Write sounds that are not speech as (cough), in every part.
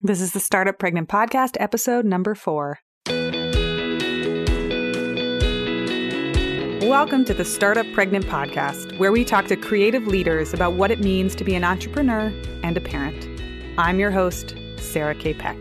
This is the Startup Pregnant Podcast, episode number four. Welcome to the Startup Pregnant Podcast, where we talk to creative leaders about what it means to be an entrepreneur and a parent. I'm your host, Sarah K. Peck.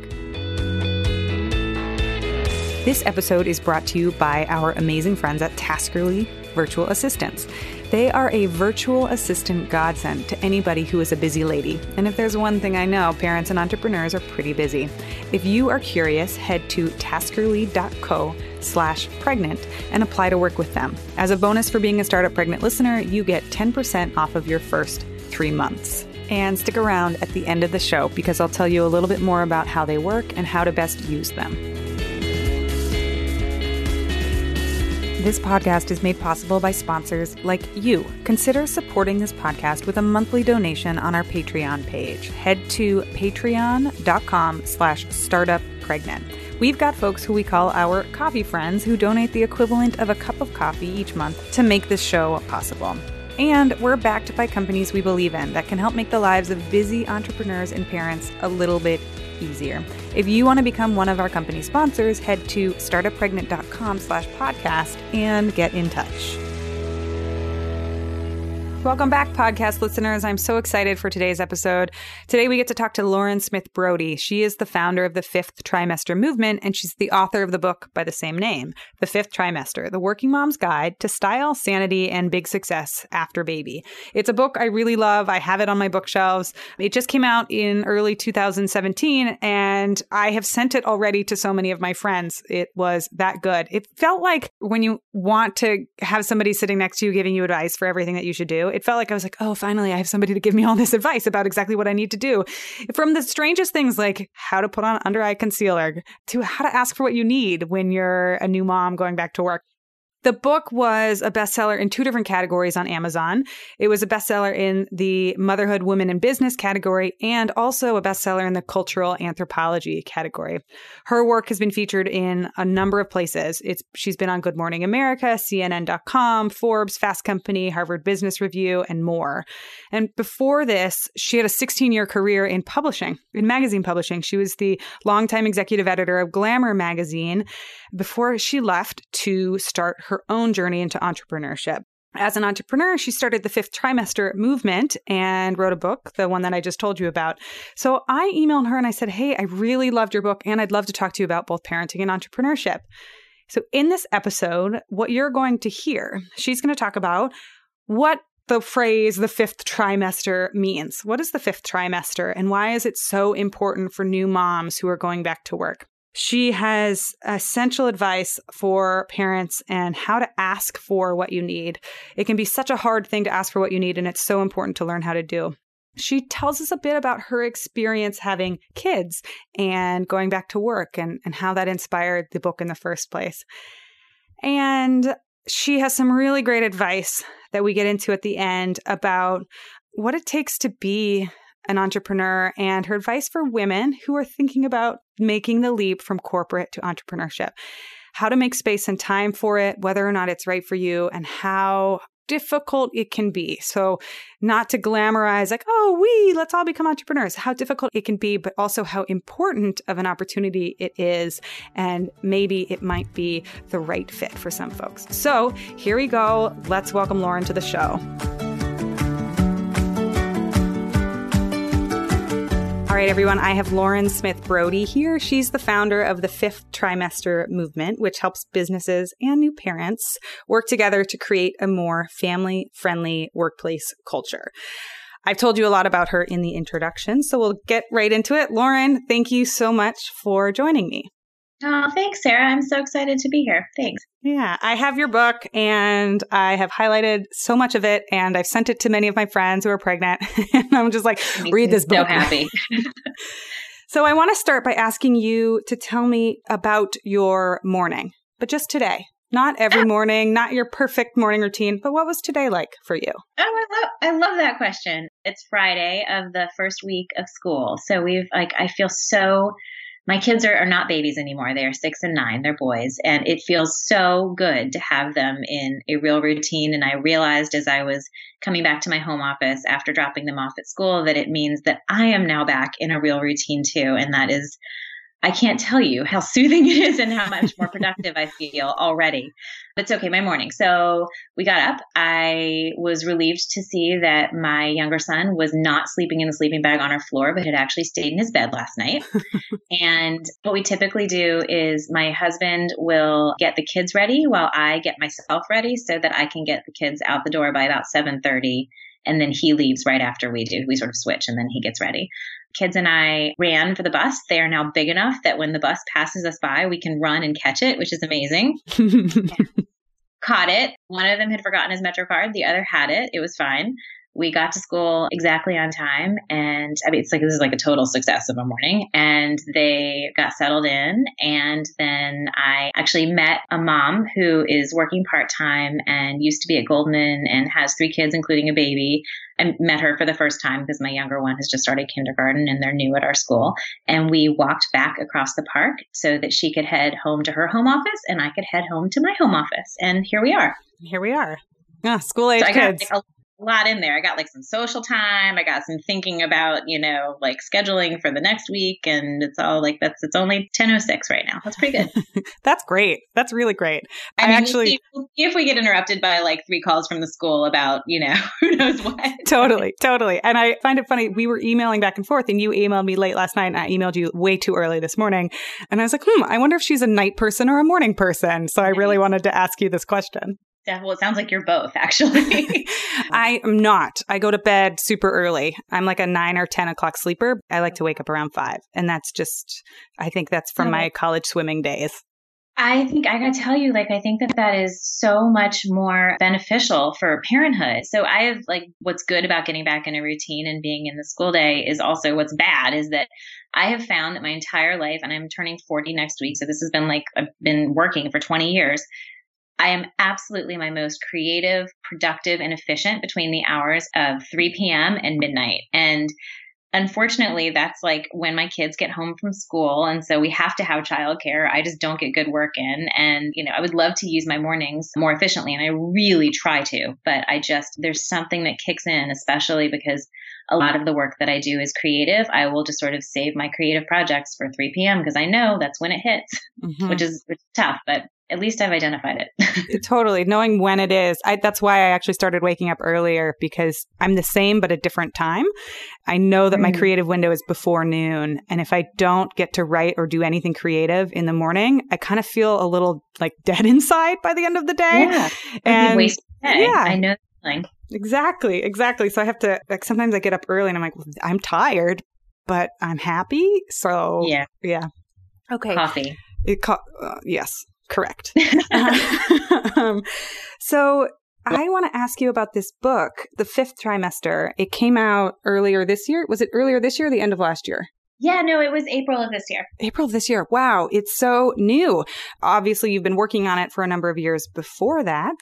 This episode is brought to you by our amazing friends at Taskerly Virtual Assistants. They are a virtual assistant godsend to anybody who is a busy lady. And if there's one thing I know, parents and entrepreneurs are pretty busy. If you are curious, head to taskerly.co slash pregnant and apply to work with them. As a bonus for being a Startup Pregnant listener, you get 10% off of your first three months. And stick around at the end of the show because I'll tell you a little bit more about how they work and how to best use them. This podcast is made possible by sponsors like you. Consider supporting this podcast with a monthly donation on our Patreon page. Head to patreon.com slash startuppregnant. We've got folks who we call our coffee friends who donate the equivalent of a cup of coffee each month to make this show possible. And we're backed by companies we believe in that can help make the lives of busy entrepreneurs and parents a little bit easier. If you want to become one of our company sponsors, head to startuppregnant.com slash podcast and get in touch. Welcome back, podcast listeners. I'm so excited for today's episode. Today, we get to talk to Lauren Smith Brody. She is the founder of the Fifth Trimester Movement, and she's the author of the book by the same name, The Fifth Trimester The Working Mom's Guide to Style, Sanity, and Big Success After Baby. It's a book I really love. I have it on my bookshelves. It just came out in early 2017, and I have sent it already to so many of my friends. It was that good. It felt like when you want to have somebody sitting next to you giving you advice for everything that you should do, it felt like I was like, oh, finally, I have somebody to give me all this advice about exactly what I need to do. From the strangest things like how to put on under eye concealer to how to ask for what you need when you're a new mom going back to work. The book was a bestseller in two different categories on Amazon. It was a bestseller in the motherhood, women, and business category, and also a bestseller in the cultural anthropology category. Her work has been featured in a number of places. It's she's been on Good Morning America, CNN.com, Forbes, Fast Company, Harvard Business Review, and more. And before this, she had a 16 year career in publishing, in magazine publishing. She was the longtime executive editor of Glamour magazine before she left to start her own journey into entrepreneurship. As an entrepreneur, she started the fifth trimester movement and wrote a book, the one that I just told you about. So I emailed her and I said, Hey, I really loved your book and I'd love to talk to you about both parenting and entrepreneurship. So in this episode, what you're going to hear, she's going to talk about what the phrase the fifth trimester means. What is the fifth trimester and why is it so important for new moms who are going back to work? She has essential advice for parents and how to ask for what you need. It can be such a hard thing to ask for what you need, and it's so important to learn how to do. She tells us a bit about her experience having kids and going back to work and, and how that inspired the book in the first place. And she has some really great advice that we get into at the end about what it takes to be an entrepreneur, and her advice for women who are thinking about making the leap from corporate to entrepreneurship. How to make space and time for it, whether or not it's right for you, and how difficult it can be. So, not to glamorize, like, oh, we, let's all become entrepreneurs, how difficult it can be, but also how important of an opportunity it is. And maybe it might be the right fit for some folks. So, here we go. Let's welcome Lauren to the show. Right, everyone. I have Lauren Smith Brody here. She's the founder of the Fifth Trimester Movement, which helps businesses and new parents work together to create a more family friendly workplace culture. I've told you a lot about her in the introduction, so we'll get right into it. Lauren, thank you so much for joining me. Oh, thanks, Sarah. I'm so excited to be here. Thanks. Yeah, I have your book and I have highlighted so much of it and I've sent it to many of my friends who are pregnant. (laughs) and I'm just like, read this book. So happy. (laughs) (laughs) so I want to start by asking you to tell me about your morning, but just today. Not every morning, not your perfect morning routine, but what was today like for you? Oh, I love I love that question. It's Friday of the first week of school. So we've like I feel so my kids are, are not babies anymore. They are six and nine. They're boys. And it feels so good to have them in a real routine. And I realized as I was coming back to my home office after dropping them off at school that it means that I am now back in a real routine too. And that is I can't tell you how (laughs) soothing it is and how much more productive I feel already. But it's okay, my morning. So we got up. I was relieved to see that my younger son was not sleeping in the sleeping bag on our floor, but had actually stayed in his bed last night. (laughs) and what we typically do is my husband will get the kids ready while I get myself ready so that I can get the kids out the door by about 7:30 and then he leaves right after we do. We sort of switch and then he gets ready kids and I ran for the bus. They are now big enough that when the bus passes us by, we can run and catch it, which is amazing. (laughs) Caught it. One of them had forgotten his Metro card, the other had it. It was fine. We got to school exactly on time. And I mean, it's like this is like a total success of a morning. And they got settled in. And then I actually met a mom who is working part time and used to be at Goldman and has three kids, including a baby. I met her for the first time because my younger one has just started kindergarten and they're new at our school. And we walked back across the park so that she could head home to her home office and I could head home to my home office. And here we are. Here we are. Yeah, school age so kids. Got, like, a lot in there. I got like some social time. I got some thinking about, you know, like scheduling for the next week. And it's all like that's, it's only 10.06 right now. That's pretty good. (laughs) that's great. That's really great. I, I mean, actually, if we get interrupted by like three calls from the school about, you know, (laughs) who knows what. totally. Totally. And I find it funny. We were emailing back and forth and you emailed me late last night and I emailed you way too early this morning. And I was like, hmm, I wonder if she's a night person or a morning person. So I really wanted to ask you this question. Well, it sounds like you're both, actually. (laughs) (laughs) I am not. I go to bed super early. I'm like a nine or 10 o'clock sleeper. I like to wake up around five. And that's just, I think that's from oh, my college swimming days. I think I got to tell you, like, I think that that is so much more beneficial for parenthood. So I have, like, what's good about getting back in a routine and being in the school day is also what's bad is that I have found that my entire life, and I'm turning 40 next week. So this has been like, I've been working for 20 years. I am absolutely my most creative, productive, and efficient between the hours of 3 p.m. and midnight. And unfortunately, that's like when my kids get home from school. And so we have to have childcare. I just don't get good work in. And, you know, I would love to use my mornings more efficiently. And I really try to, but I just, there's something that kicks in, especially because a lot of the work that I do is creative. I will just sort of save my creative projects for 3 p.m. because I know that's when it hits, mm-hmm. which is which is tough. But at least I've identified (laughs) it. totally. Knowing when it is. I, that's why I actually started waking up earlier because I'm the same, but a different time. I know that mm. my creative window is before noon. And if I don't get to write or do anything creative in the morning, I kind of feel a little like (laughs) dead inside by the end of the day. Yeah. And yeah, I know. Exactly. Exactly. So I have to, like, sometimes I get up early and I'm like, I'm tired, but I'm happy. So yeah. Yeah. Okay. Coffee. It co- uh, yes. Correct. (laughs) um, so I want to ask you about this book, The Fifth Trimester. It came out earlier this year. Was it earlier this year or the end of last year? Yeah, no, it was April of this year. April of this year. Wow, it's so new. Obviously, you've been working on it for a number of years before that.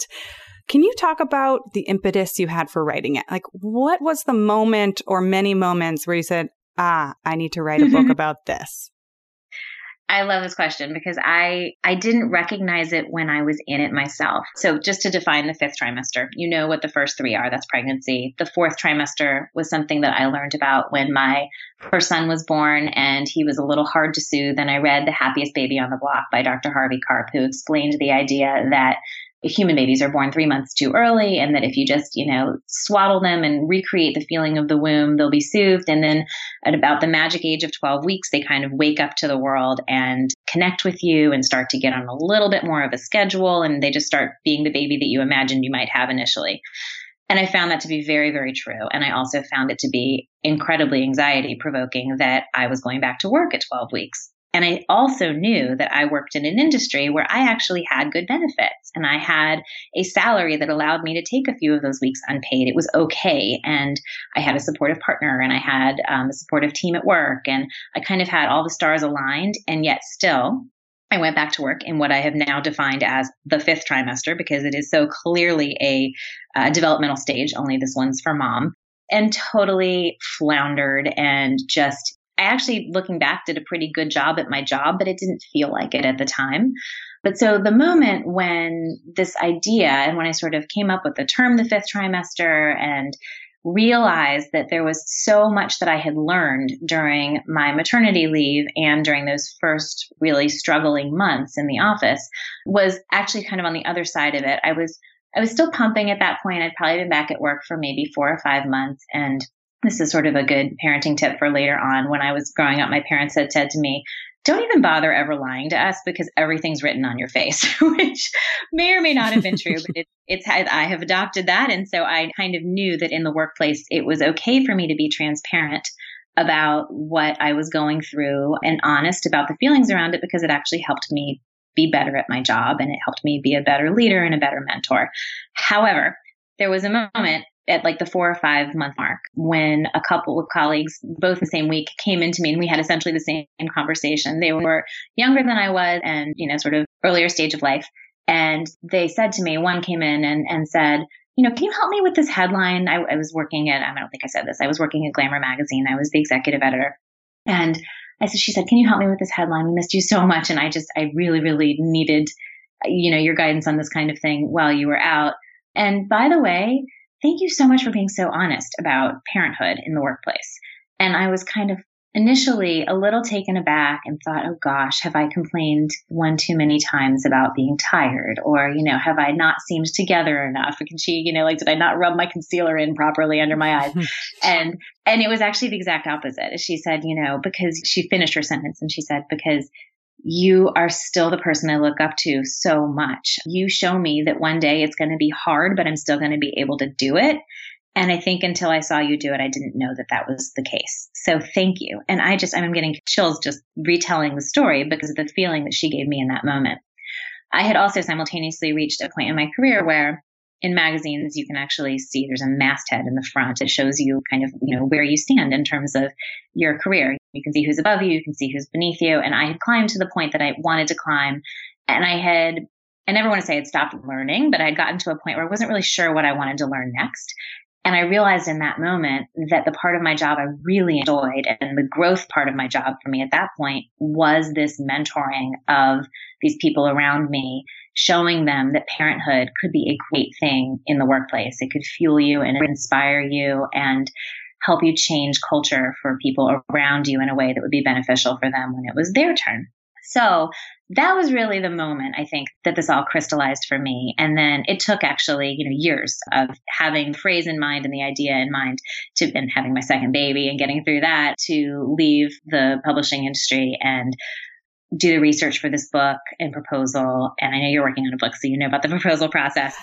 Can you talk about the impetus you had for writing it? Like, what was the moment or many moments where you said, ah, I need to write a book (laughs) about this? I love this question because I I didn't recognize it when I was in it myself. So just to define the fifth trimester, you know what the first 3 are, that's pregnancy. The fourth trimester was something that I learned about when my first son was born and he was a little hard to soothe and I read The Happiest Baby on the Block by Dr. Harvey Karp who explained the idea that human babies are born three months too early and that if you just, you know, swaddle them and recreate the feeling of the womb, they'll be soothed. And then at about the magic age of 12 weeks, they kind of wake up to the world and connect with you and start to get on a little bit more of a schedule. And they just start being the baby that you imagined you might have initially. And I found that to be very, very true. And I also found it to be incredibly anxiety provoking that I was going back to work at 12 weeks. And I also knew that I worked in an industry where I actually had good benefits and I had a salary that allowed me to take a few of those weeks unpaid. It was okay. And I had a supportive partner and I had um, a supportive team at work and I kind of had all the stars aligned. And yet still, I went back to work in what I have now defined as the fifth trimester because it is so clearly a, a developmental stage. Only this one's for mom and totally floundered and just I actually, looking back, did a pretty good job at my job, but it didn't feel like it at the time. But so the moment when this idea and when I sort of came up with the term the fifth trimester and realized that there was so much that I had learned during my maternity leave and during those first really struggling months in the office was actually kind of on the other side of it. I was I was still pumping at that point. I'd probably been back at work for maybe four or five months. And this is sort of a good parenting tip for later on. When I was growing up, my parents had said to me, don't even bother ever lying to us because everything's written on your face, (laughs) which may or may not have been true, but it, it's, I have adopted that. And so I kind of knew that in the workplace, it was okay for me to be transparent about what I was going through and honest about the feelings around it because it actually helped me be better at my job and it helped me be a better leader and a better mentor. However, there was a moment at like the four or five month mark when a couple of colleagues, both the same week, came into me and we had essentially the same conversation. They were younger than I was and, you know, sort of earlier stage of life. And they said to me, one came in and, and said, you know, can you help me with this headline? I, I was working at, I don't think I said this, I was working at Glamour magazine. I was the executive editor. And I said, she said, can you help me with this headline? We missed you so much. And I just, I really, really needed, you know, your guidance on this kind of thing while you were out. And by the way, thank you so much for being so honest about parenthood in the workplace. And I was kind of initially a little taken aback and thought, oh gosh, have I complained one too many times about being tired? Or, you know, have I not seemed together enough? Can she, you know, like, did I not rub my concealer in properly under my eyes? (laughs) and, and it was actually the exact opposite. She said, you know, because she finished her sentence and she said, because you are still the person I look up to so much. You show me that one day it's going to be hard, but I'm still going to be able to do it. And I think until I saw you do it, I didn't know that that was the case. So thank you. And I just, I'm getting chills just retelling the story because of the feeling that she gave me in that moment. I had also simultaneously reached a point in my career where in magazines, you can actually see there's a masthead in the front. It shows you kind of, you know, where you stand in terms of your career. You can see who's above you, you can see who's beneath you. And I had climbed to the point that I wanted to climb. And I had, I never want to say I'd stopped learning, but I had gotten to a point where I wasn't really sure what I wanted to learn next. And I realized in that moment that the part of my job I really enjoyed and the growth part of my job for me at that point was this mentoring of these people around me, showing them that parenthood could be a great thing in the workplace. It could fuel you and inspire you and help you change culture for people around you in a way that would be beneficial for them when it was their turn. So that was really the moment I think that this all crystallized for me. And then it took actually, you know, years of having the phrase in mind and the idea in mind to and having my second baby and getting through that to leave the publishing industry and do the research for this book and proposal. And I know you're working on a book, so you know about the (laughs) proposal process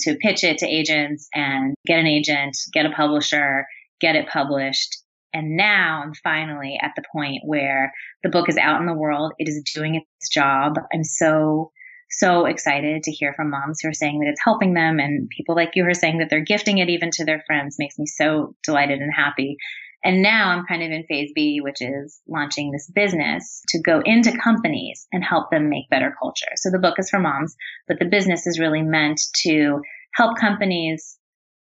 to pitch it to agents and get an agent, get a publisher, get it published, and now I'm finally at the point where the book is out in the world. It is doing its job. I'm so, so excited to hear from moms who are saying that it's helping them and people like you who are saying that they're gifting it even to their friends makes me so delighted and happy. And now I'm kind of in phase B, which is launching this business to go into companies and help them make better culture. So the book is for moms, but the business is really meant to help companies,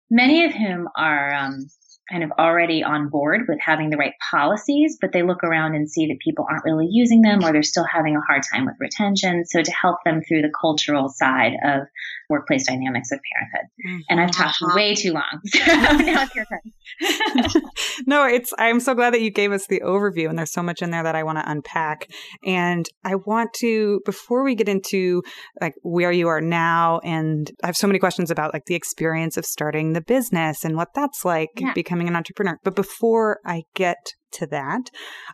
many of whom are um, kind of already on board with having the right policies, but they look around and see that people aren't really using them or they're still having a hard time with retention. So to help them through the cultural side of workplace dynamics of parenthood. Mm-hmm. And I've talked uh-huh. way too long. (laughs) So now it's your turn. (laughs) no, it's I'm so glad that you gave us the overview and there's so much in there that I want to unpack. And I want to before we get into like where you are now and I have so many questions about like the experience of starting the business and what that's like yeah. becoming an entrepreneur. But before I get to that,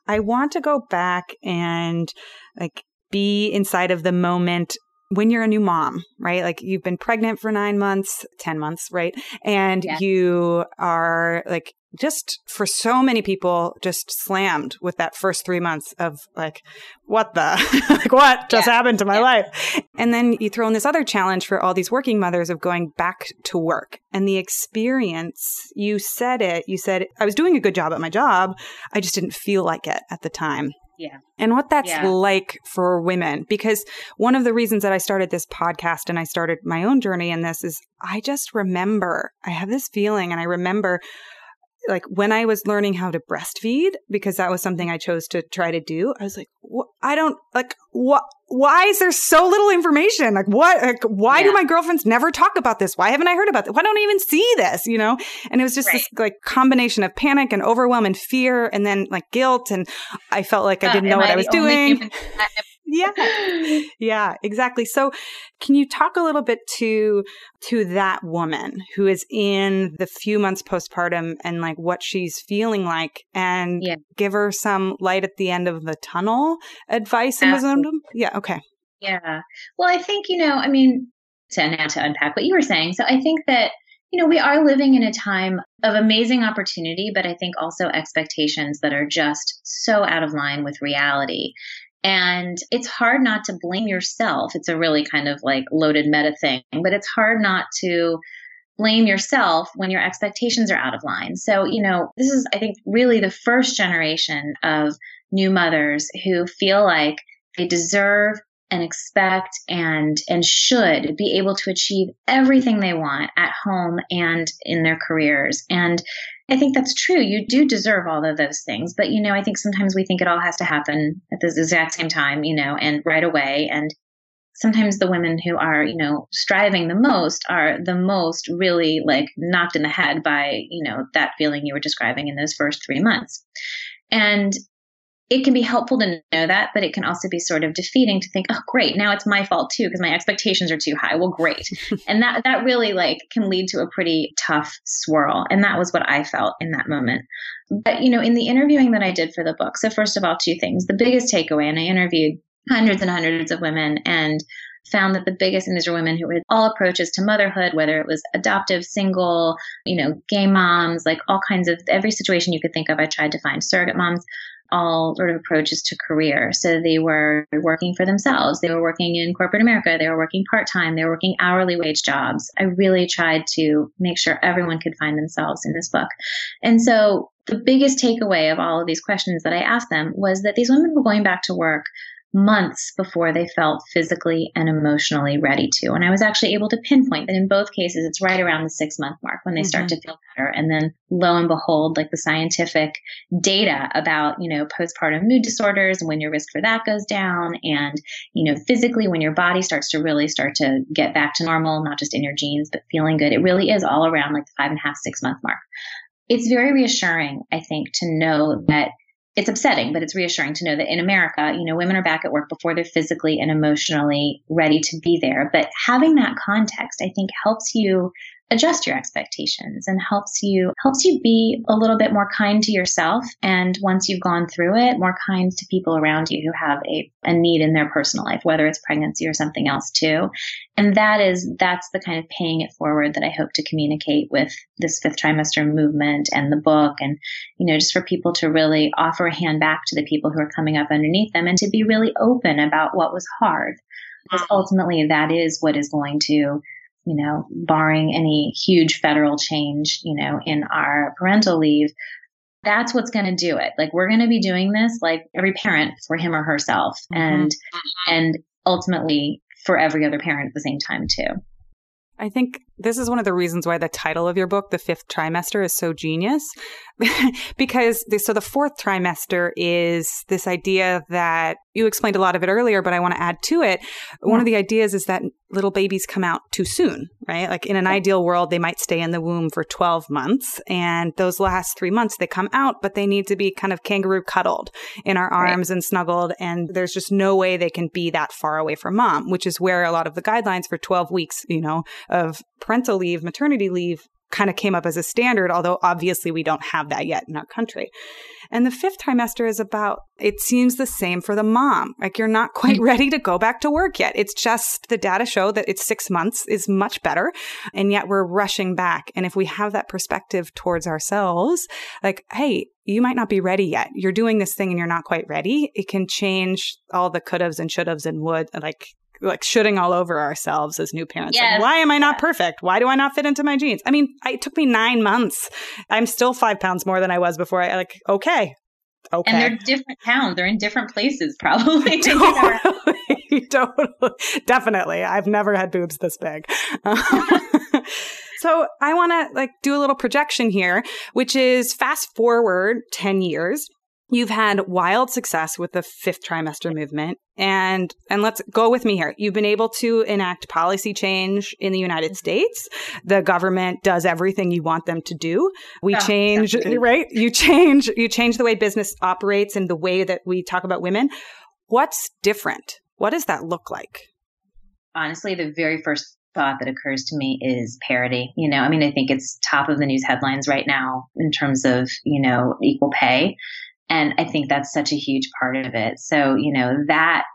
I want to go back and like be inside of the moment when you're a new mom, right? Like you've been pregnant for nine months, 10 months, right? And yeah. you are like, just for so many people, just slammed with that first three months of like, what the, (laughs) like, what just yeah. happened to my yeah. life? And then you throw in this other challenge for all these working mothers of going back to work and the experience. You said it, you said, I was doing a good job at my job. I just didn't feel like it at the time. Yeah. And what that's yeah. like for women. Because one of the reasons that I started this podcast and I started my own journey in this is I just remember, I have this feeling and I remember like when I was learning how to breastfeed, because that was something I chose to try to do, I was like, I don't like what, why is there so little information? Like what, like, why yeah. do my girlfriends never talk about this? Why haven't I heard about this? Why don't I even see this? You know? And it was just right. this like combination of panic and overwhelm and fear and then like guilt. And I felt like I uh, didn't uh, know what I, I was doing yeah. Yeah, exactly. So can you talk a little bit to to that woman who is in the few months postpartum and like what she's feeling like and yeah. give her some light at the end of the tunnel advice and wisdom? Yeah, okay. Yeah. Well, I think, you know, I mean, to now to unpack what you were saying. So I think that you know, we are living in a time of amazing opportunity, but I think also expectations that are just so out of line with reality. And it's hard not to blame yourself. It's a really kind of like loaded meta thing, but it's hard not to blame yourself when your expectations are out of line. So, you know, this is, I think, really the first generation of new mothers who feel like they deserve and expect and and should be able to achieve everything they want at home and in their careers and I think that's true. You do deserve all of those things. But, you know, I think sometimes we think it all has to happen at the exact same time, you know, and right away. And sometimes the women who are, you know, striving the most are the most really like knocked in the head by, you know, that feeling you were describing in those first three months. And it can be helpful to know that, but it can also be sort of defeating to think, oh, great, now it's my fault too because my expectations are too high. Well, great, (laughs) and that that really like can lead to a pretty tough swirl, and that was what I felt in that moment. But you know, in the interviewing that I did for the book, so first of all, two things. The biggest takeaway, and I interviewed hundreds and hundreds of women, and found that the biggest, and these are women who had all approaches to motherhood, whether it was adoptive, single, you know, gay moms, like all kinds of every situation you could think of. I tried to find surrogate moms all sort of approaches to career. So they were working for themselves. They were working in corporate America. They were working part time. They were working hourly wage jobs. I really tried to make sure everyone could find themselves in this book. And so the biggest takeaway of all of these questions that I asked them was that these women were going back to work months before they felt physically and emotionally ready to. And I was actually able to pinpoint that in both cases, it's right around the six month mark when they mm-hmm. start to feel better. And then lo and behold, like the scientific data about, you know, postpartum mood disorders and when your risk for that goes down and, you know, physically when your body starts to really start to get back to normal, not just in your jeans, but feeling good. It really is all around like the five and a half, six month mark. It's very reassuring, I think, to know that it's upsetting, but it's reassuring to know that in America, you know, women are back at work before they're physically and emotionally ready to be there. But having that context, I think helps you adjust your expectations and helps you helps you be a little bit more kind to yourself. And once you've gone through it more kind to people around you who have a, a need in their personal life whether it's pregnancy or something else too. And that is that's the kind of paying it forward that i hope to communicate with this fifth trimester movement and the book and you know just for people to really offer a hand back to the people who are coming up underneath them and to be really open about what was hard. Because ultimately that is what is going to you know, barring any huge federal change, you know, in our parental leave, that's what's going to do it. Like we're going to be doing this like every parent for him or herself mm-hmm. and and ultimately for every other parent at the same time too. I think this is one of the reasons why the title of your book, The Fifth Trimester, is so genius. (laughs) because the, so the fourth trimester is this idea that you explained a lot of it earlier, but I want to add to it. Yeah. One of the ideas is that little babies come out too soon, right? Like in an yeah. ideal world, they might stay in the womb for 12 months and those last three months they come out, but they need to be kind of kangaroo cuddled in our arms right. and snuggled. And there's just no way they can be that far away from mom, which is where a lot of the guidelines for 12 weeks, you know, of parental leave, maternity leave kind of came up as a standard, although obviously we don't have that yet in our country. And the fifth trimester is about, it seems the same for the mom. Like you're not quite mm. ready to go back to work yet. It's just the data show that it's six months is much better. And yet we're rushing back. And if we have that perspective towards ourselves, like, hey, you might not be ready yet. You're doing this thing and you're not quite ready. It can change all the could haves and should haves and would like like shooting all over ourselves as new parents. Yes. Like, why am I not perfect? Why do I not fit into my jeans? I mean, it took me nine months. I'm still five pounds more than I was before. I like, okay. Okay. And they're different towns. They're in different places, probably. (laughs) (laughs) totally. (laughs) totally. Definitely. I've never had boobs this big. So I want to like do a little projection here, which is fast forward 10 years. You've had wild success with the fifth trimester movement. And, and let's go with me here. You've been able to enact policy change in the United mm-hmm. States. The government does everything you want them to do. We oh, change, definitely. right? You change, you change the way business operates and the way that we talk about women. What's different? What does that look like? Honestly, the very first thought that occurs to me is parity. You know, I mean, I think it's top of the news headlines right now in terms of, you know, equal pay. And I think that's such a huge part of it. So, you know, that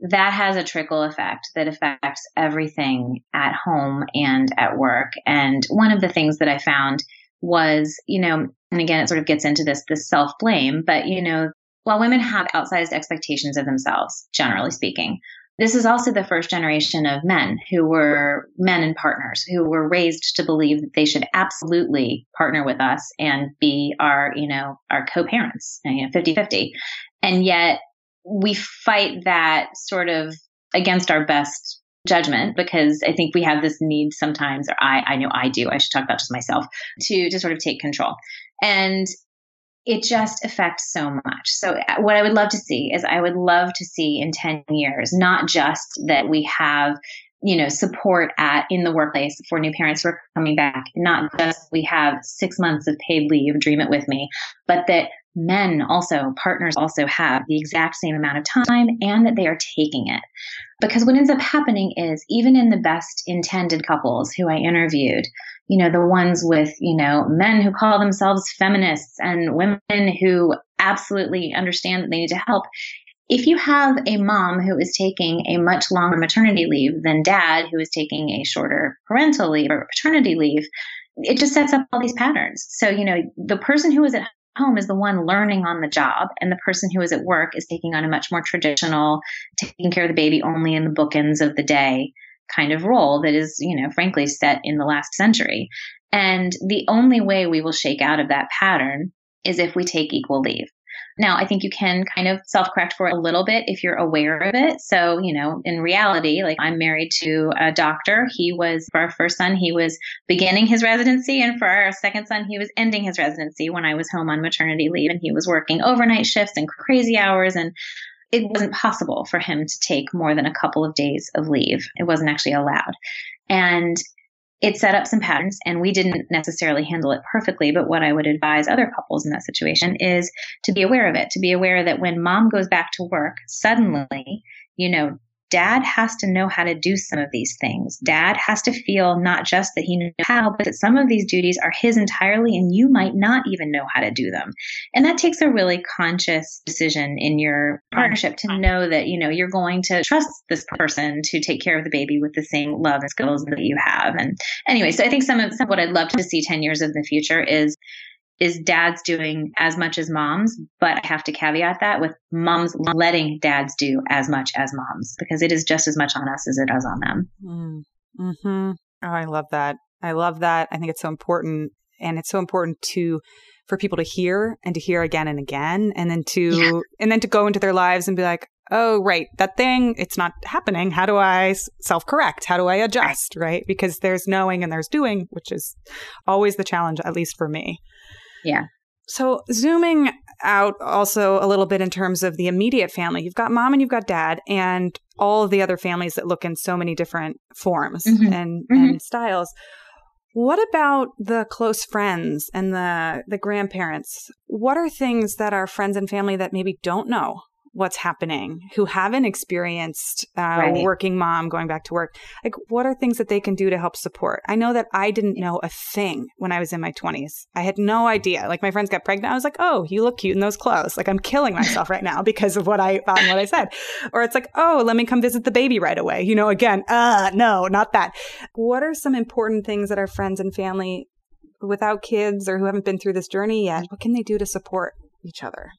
that has a trickle effect that affects everything at home and at work. And one of the things that I found was, you know, and again, it sort of gets into this, this self blame, but you know, while women have outsized expectations of themselves, generally speaking, this is also the first generation of men who were men and partners who were raised to believe that they should absolutely partner with us and be our, you know, our co-parents, you know, 50-50. And yet we fight that sort of against our best judgment because I think we have this need sometimes, or I, I know I do, I should talk about just myself, to, to sort of take control. And it just affects so much. So uh, what I would love to see is I would love to see in 10 years, not just that we have you know support at in the workplace for new parents who are coming back not just we have six months of paid leave dream it with me but that men also partners also have the exact same amount of time and that they are taking it because what ends up happening is even in the best intended couples who i interviewed you know, the ones with, you know, men who call themselves feminists and women who absolutely understand that they need to help. If you have a mom who is taking a much longer maternity leave than dad who is taking a shorter parental leave or paternity leave, it just sets up all these patterns. So, you know, the person who is at home is the one learning on the job and the person who is at work is taking on a much more traditional taking care of the baby only in the bookends of the day kind of role that is, you know, frankly set in the last century. And the only way we will shake out of that pattern is if we take equal leave. Now, I think you can kind of self correct for it a little bit if you're aware of it. So, you know, in reality, like I'm married to a doctor. He was, for our first son, he was beginning his residency. And for our second son, he was ending his residency when I was home on maternity leave. And he was working overnight shifts and crazy hours. And it wasn't possible for him to take more than a couple of days of leave. It wasn't actually allowed. And it set up some patterns and we didn't necessarily handle it perfectly. But what I would advise other couples in that situation is to be aware of it, to be aware that when mom goes back to work, suddenly, you know, dad has to know how to do some of these things. Dad has to feel not just that he knows how, but that some of these duties are his entirely and you might not even know how to do them. And that takes a really conscious decision in your partnership to know that, you know, you're going to trust this person to take care of the baby with the same love and skills that you have. And anyway, so I think some of, some of what I'd love to see 10 years of the future is is dads doing as much as moms, but I have to caveat that with moms letting dads do as much as moms because it is just as much on us as it is on them. Mm. Hmm. Oh, I love that. I love that. I think it's so important, and it's so important to for people to hear and to hear again and again, and then to yeah. and then to go into their lives and be like, oh, right, that thing, it's not happening. How do I self correct? How do I adjust? Right? Because there's knowing and there's doing, which is always the challenge, at least for me. Yeah. So, zooming out also a little bit in terms of the immediate family, you've got mom and you've got dad, and all of the other families that look in so many different forms mm-hmm. and, mm-hmm. and styles. What about the close friends and the the grandparents? What are things that our friends and family that maybe don't know what's happening who haven't experienced uh, right. working mom going back to work. Like what are things that they can do to help support? I know that i didn't know a thing when i was in my 20s i had no idea. Like my friends got pregnant. I was like oh you look cute in those clothes. Like i'm killing myself right now (laughs) because of what i thought and what i said. Or it's like oh let me come visit the baby right away. You know again uh no not that. What are some important things that our friends and family without kids or who haven't been through this journey yet what can they do to support each other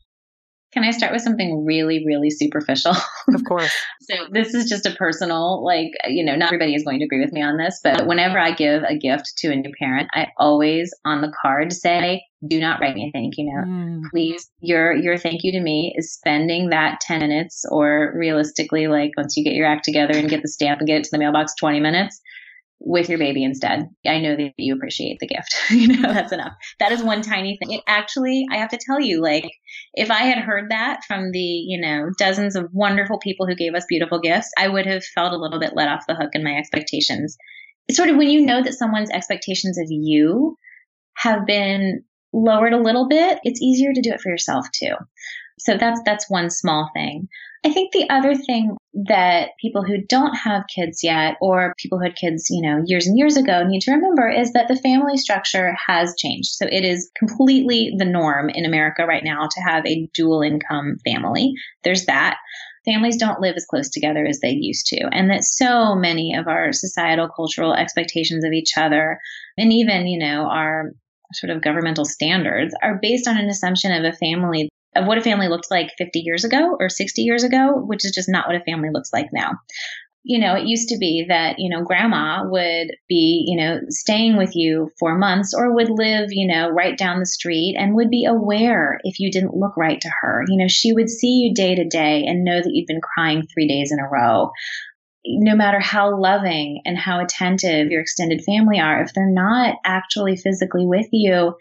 can I start with something really, really superficial? (laughs) Of course. so this is just a personal, like, you know, not everybody is going to agree with me on this, but whenever I give a gift to a new parent, I always on the card say, do not write me a thank you note. Mm. Please, your your thank you to me is spending that 10 minutes or realistically, like once you get your act together and get the stamp and get it to the mailbox, 20 minutes with your baby instead. I know that you appreciate the gift. (laughs) you know, that's enough. That is one tiny thing. It actually, I have to tell you, like, if I had heard that from the, you know, dozens of wonderful people who gave us beautiful gifts, I would have felt a little bit let off the hook in my expectations. It's sort of when you know that someone's expectations of you have been lowered a little bit, it's easier to do it for yourself too. So that's that's one small thing. I think the other thing that people who don't have kids yet or people who had kids, you know, years and years ago need to remember is that the family structure has changed. So it is completely the norm in America right now to have a dual income family. There's that. Families don't live as close together as they used to. And that so many of our societal cultural expectations of each other and even, you know, our sort of governmental standards are based on an assumption of a family of what a family looked like 50 years ago or 60 years ago, which is just not what a family looks like now. You know, it used to be that, you know, grandma would be, you know, staying with you for months or would live, you know, right down the street and would be aware if you didn't look right to her. You know, she would see you day to day and know that you've been crying three days in a row no matter how loving and how attentive your extended family are, if they're not actually physically with you,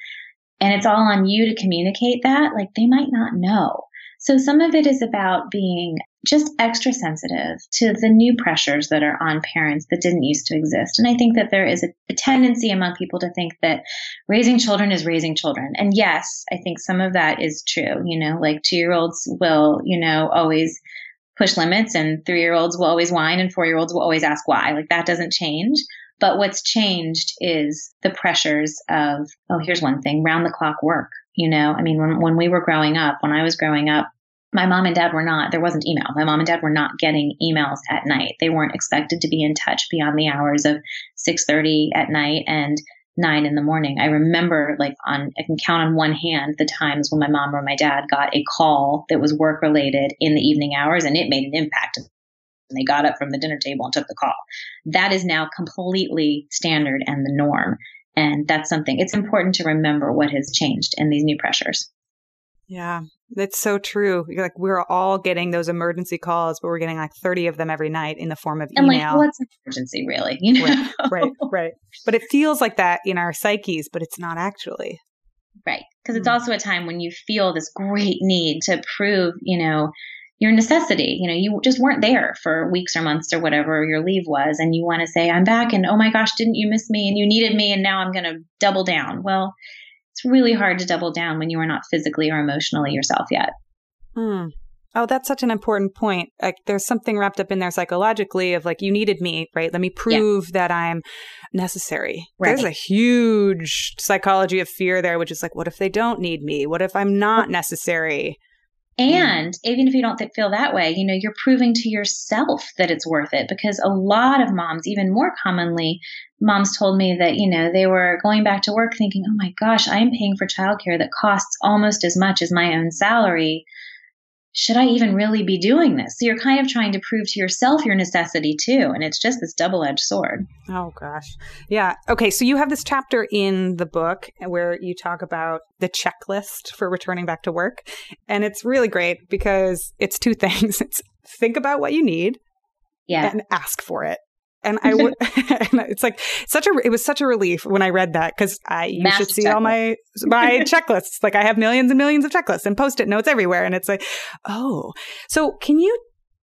and it's all on you to communicate that, like they might not know. So some of it is about being just extra sensitive to the new pressures that are on parents that didn't used to exist. And I think that there is a, tendency among people to think that raising children is raising children. And yes, I think some of that is true. You know, like two year olds will, you know, always push limits and three year olds will always whine and four year olds will always ask why. Like that doesn't change. But what's changed is the pressures of, oh, here's one thing, round the clock work. You know, I mean, when, when we were growing up, when I was growing up, my mom and dad were not, there wasn't email. My mom and dad were not getting emails at night. They weren't expected to be in touch beyond the hours of 6.30 at night and nine in the morning. I remember like on, I can count on one hand the times when my mom or my dad got a call that was work related in the evening hours and it made an impact and they got up from the dinner table and took the call. That is now completely standard and the norm. And that's something it's important to remember what has changed in these new pressures. Yeah, that's so true. Like we're all getting those emergency calls, but we're getting like 30 of them every night in the form of email. And like, what's an emergency really? You know? Right, right, (laughs) right. But it feels like that in our psyches, but it's not actually. Right. Because it's mm-hmm. also a time when you feel this great need to prove, you know, your necessity. You know, you just weren't there for weeks or months or whatever your leave was, and you want to say, I'm back, and oh my gosh, didn't you miss me? And you needed me, and now I'm going to double down. Well, it's really hard to double down when you are not physically or emotionally yourself yet. Hmm. Oh, that's such an important point. Like, there's something wrapped up in there psychologically of like, you needed me, right? Let me prove yeah. that I'm necessary. Right. There's a huge psychology of fear there, which is like, what if they don't need me? What if I'm not necessary? Mm-hmm. And even if you don't feel that way, you know, you're proving to yourself that it's worth it because a lot of moms, even more commonly, moms told me that, you know, they were going back to work thinking, oh my gosh, I'm paying for childcare that costs almost as much as my own salary should I even really be doing this? So you're kind of trying to prove to yourself your necessity too. And it's just this double edged sword. Oh, gosh. Yeah. Okay. So you have this chapter in the book where you talk about the checklist for returning back to work. And it's really great because it's two (laughs) things it's think about what you need yeah. and ask for it and I would, (laughs) it's like such a, it was such a relief when I read that because I, you Massive should see checklist. all my, my (laughs) checklists. Like I have millions and millions of checklists and post it notes everywhere. And it's like, oh, so can you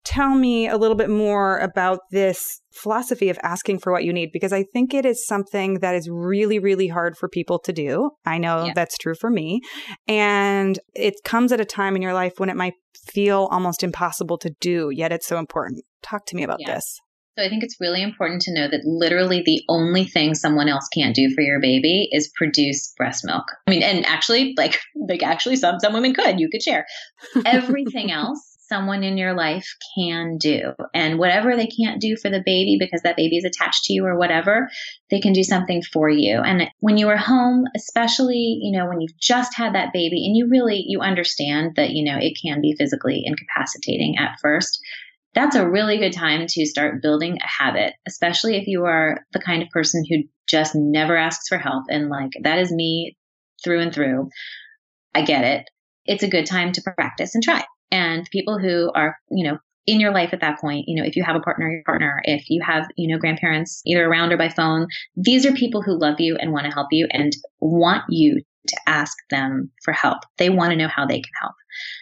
tell me a little bit more about this philosophy of asking for what you need? Because I think it is something that is really, really hard for people to do. I know yeah. that's true for me. And it comes at a time in your life when it might feel almost impossible to do, yet it's so important. Talk to me about yeah. this. So I think it's really important to know that literally the only thing someone else can't do for your baby is produce breast milk. I mean, and actually, like, (laughs) like actually, some some women could. You could share (laughs) everything else. Someone in your life can do. And whatever they can't do for the baby because that baby is attached to you or whatever, they can do something for you. And when you are home, especially, you know, when you've just had that baby and you really, you understand that, you know, it can be physically incapacitating at first that's a really good time to start building a habit, especially if you are the kind of person who just never asks for help. And like, that is me through and through. I get it. It's a good time to practice and try. And people who are, you know, in your life at that point, you know, if you have a partner, your partner, if you have, you know, grandparents either around or by phone, these are people who love you and want to help you and want you to ask them for help. They want to know how they can help.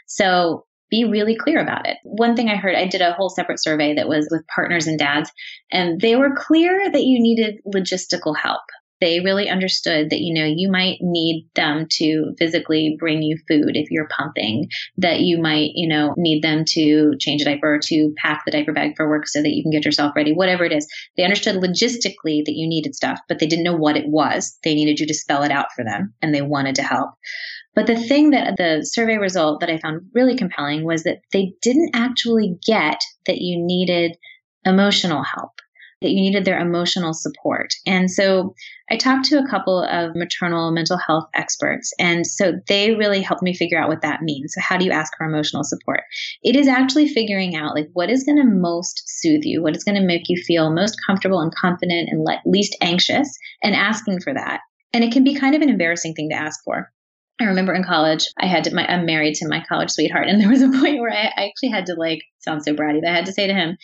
So be really clear about it. One thing I heard, I did a whole separate survey that was with partners and dads, and they were clear that you needed logistical help they really understood that, you know, you might need them to physically bring you food if you're pumping, that you might, you know, need them to change a diaper, to pack the diaper bag for work so that you can get yourself ready, whatever it is. They understood logistically that you needed stuff, but they didn't know what it was. They needed you to spell it out for them and they wanted to help. But the thing that the survey result that I found really compelling was that they didn't actually get that you needed emotional help that you needed their emotional support. And so I talked to a couple of maternal mental health experts. And so they really helped me figure out what that means. So how do you ask for emotional support? It is actually figuring out like what is going to most soothe you, what is going to make you feel most comfortable and confident and le- least anxious and asking for that. And it can be kind of an embarrassing thing to ask for. I remember in college, I had to, my, I'm married to my college sweetheart. And there was a (laughs) point where I, I actually had to like, sound so bratty, but I had to say to him,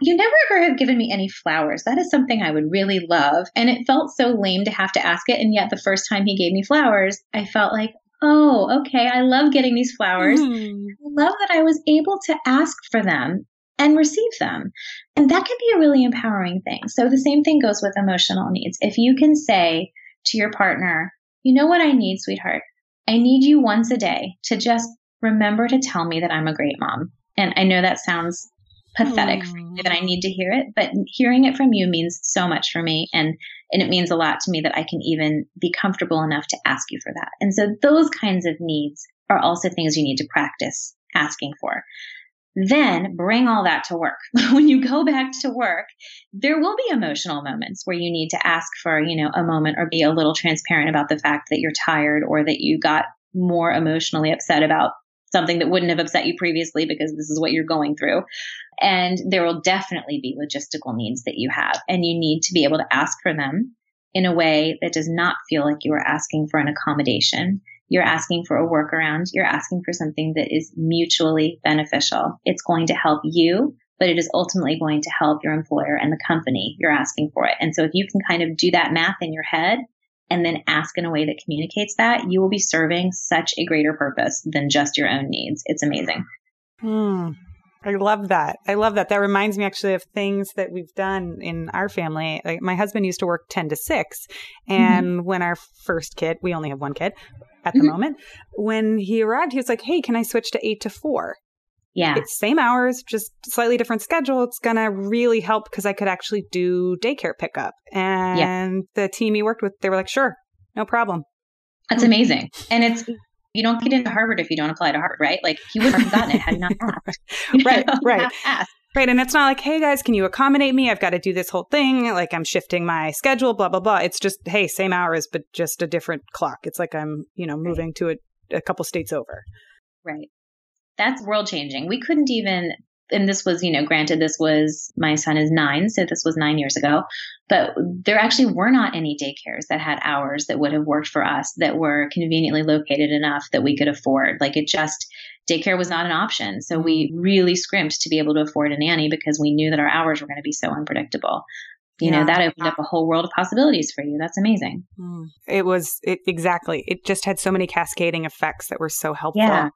you never ever have given me any flowers. That is something I would really love. And it felt so lame to have to ask it. And yet, the first time he gave me flowers, I felt like, oh, okay, I love getting these flowers. Mm. I love that I was able to ask for them and receive them. And that can be a really empowering thing. So, the same thing goes with emotional needs. If you can say to your partner, you know what I need, sweetheart? I need you once a day to just remember to tell me that I'm a great mom. And I know that sounds pathetic mm. that I need to hear it, but hearing it from you means so much for me. And, and it means a lot to me that I can even be comfortable enough to ask you for that. And so those kinds of needs are also things you need to practice asking for. Then bring all that to work. (laughs) when you go back to work, there will be emotional moments where you need to ask for, you know, a moment or be a little transparent about the fact that you're tired or that you got more emotionally upset about something that wouldn't have upset you previously because this is what you're going through. And there will definitely be logistical needs that you have, and you need to be able to ask for them in a way that does not feel like you are asking for an accommodation. You're asking for a workaround. You're asking for something that is mutually beneficial. It's going to help you, but it is ultimately going to help your employer and the company you're asking for it. And so if you can kind of do that math in your head and then ask in a way that communicates that, you will be serving such a greater purpose than just your own needs. It's amazing. Hmm. I love that. I love that. That reminds me actually of things that we've done in our family. Like my husband used to work 10 to 6. Mm-hmm. And mm-hmm. when our first kid, we only have one kid at the mm-hmm. moment, when he arrived, he was like, Hey, can I switch to 8 to 4? Yeah. It's same hours, just slightly different schedule. It's going to really help because I could actually do daycare pickup. And yeah. the team he worked with, they were like, sure, no problem. That's amazing. And it's, you don't get into Harvard if you don't apply to Harvard, right? Like he wouldn't have gotten it had not (laughs) asked. right, right. Right. And it's not like, hey guys, can you accommodate me? I've got to do this whole thing. Like I'm shifting my schedule, blah, blah, blah. It's just, hey, same hours, but just a different clock. It's like I'm, you know, moving to a, a couple states over. Right that's world changing. We couldn't even, and this was, you know, granted, this was, my son is nine, so this was nine years ago, but there actually were not any daycares that had hours that would have worked for us that were conveniently located enough that we could afford. Like it just, daycare was not an option. So we really scrimped to be able to afford a nanny because we knew that our hours were going to be so unpredictable you yeah. know that opened up a whole world of possibilities for you that's amazing mm. it was it exactly it just had so many cascading effects that were so helpful yeah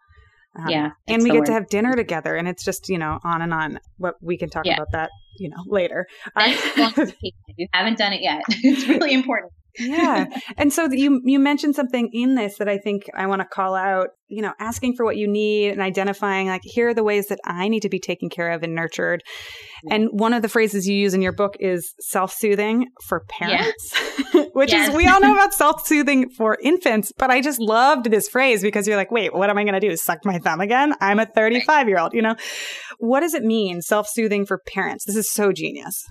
um, yeah. And we get to have dinner together and it's just, you know, on and on. What we can talk yeah. about that, you know, later. (laughs) if you haven't done it yet, (laughs) it's really important yeah. And so you you mentioned something in this that I think I want to call out, you know, asking for what you need and identifying like here are the ways that I need to be taken care of and nurtured. And one of the phrases you use in your book is self-soothing for parents, (laughs) yeah. which yes. is we all know (laughs) about self-soothing for infants, but I just loved this phrase because you're like, "Wait, what am I going to do? Suck my thumb again? I'm a 35-year-old, you know? What does it mean self-soothing for parents? This is so genius.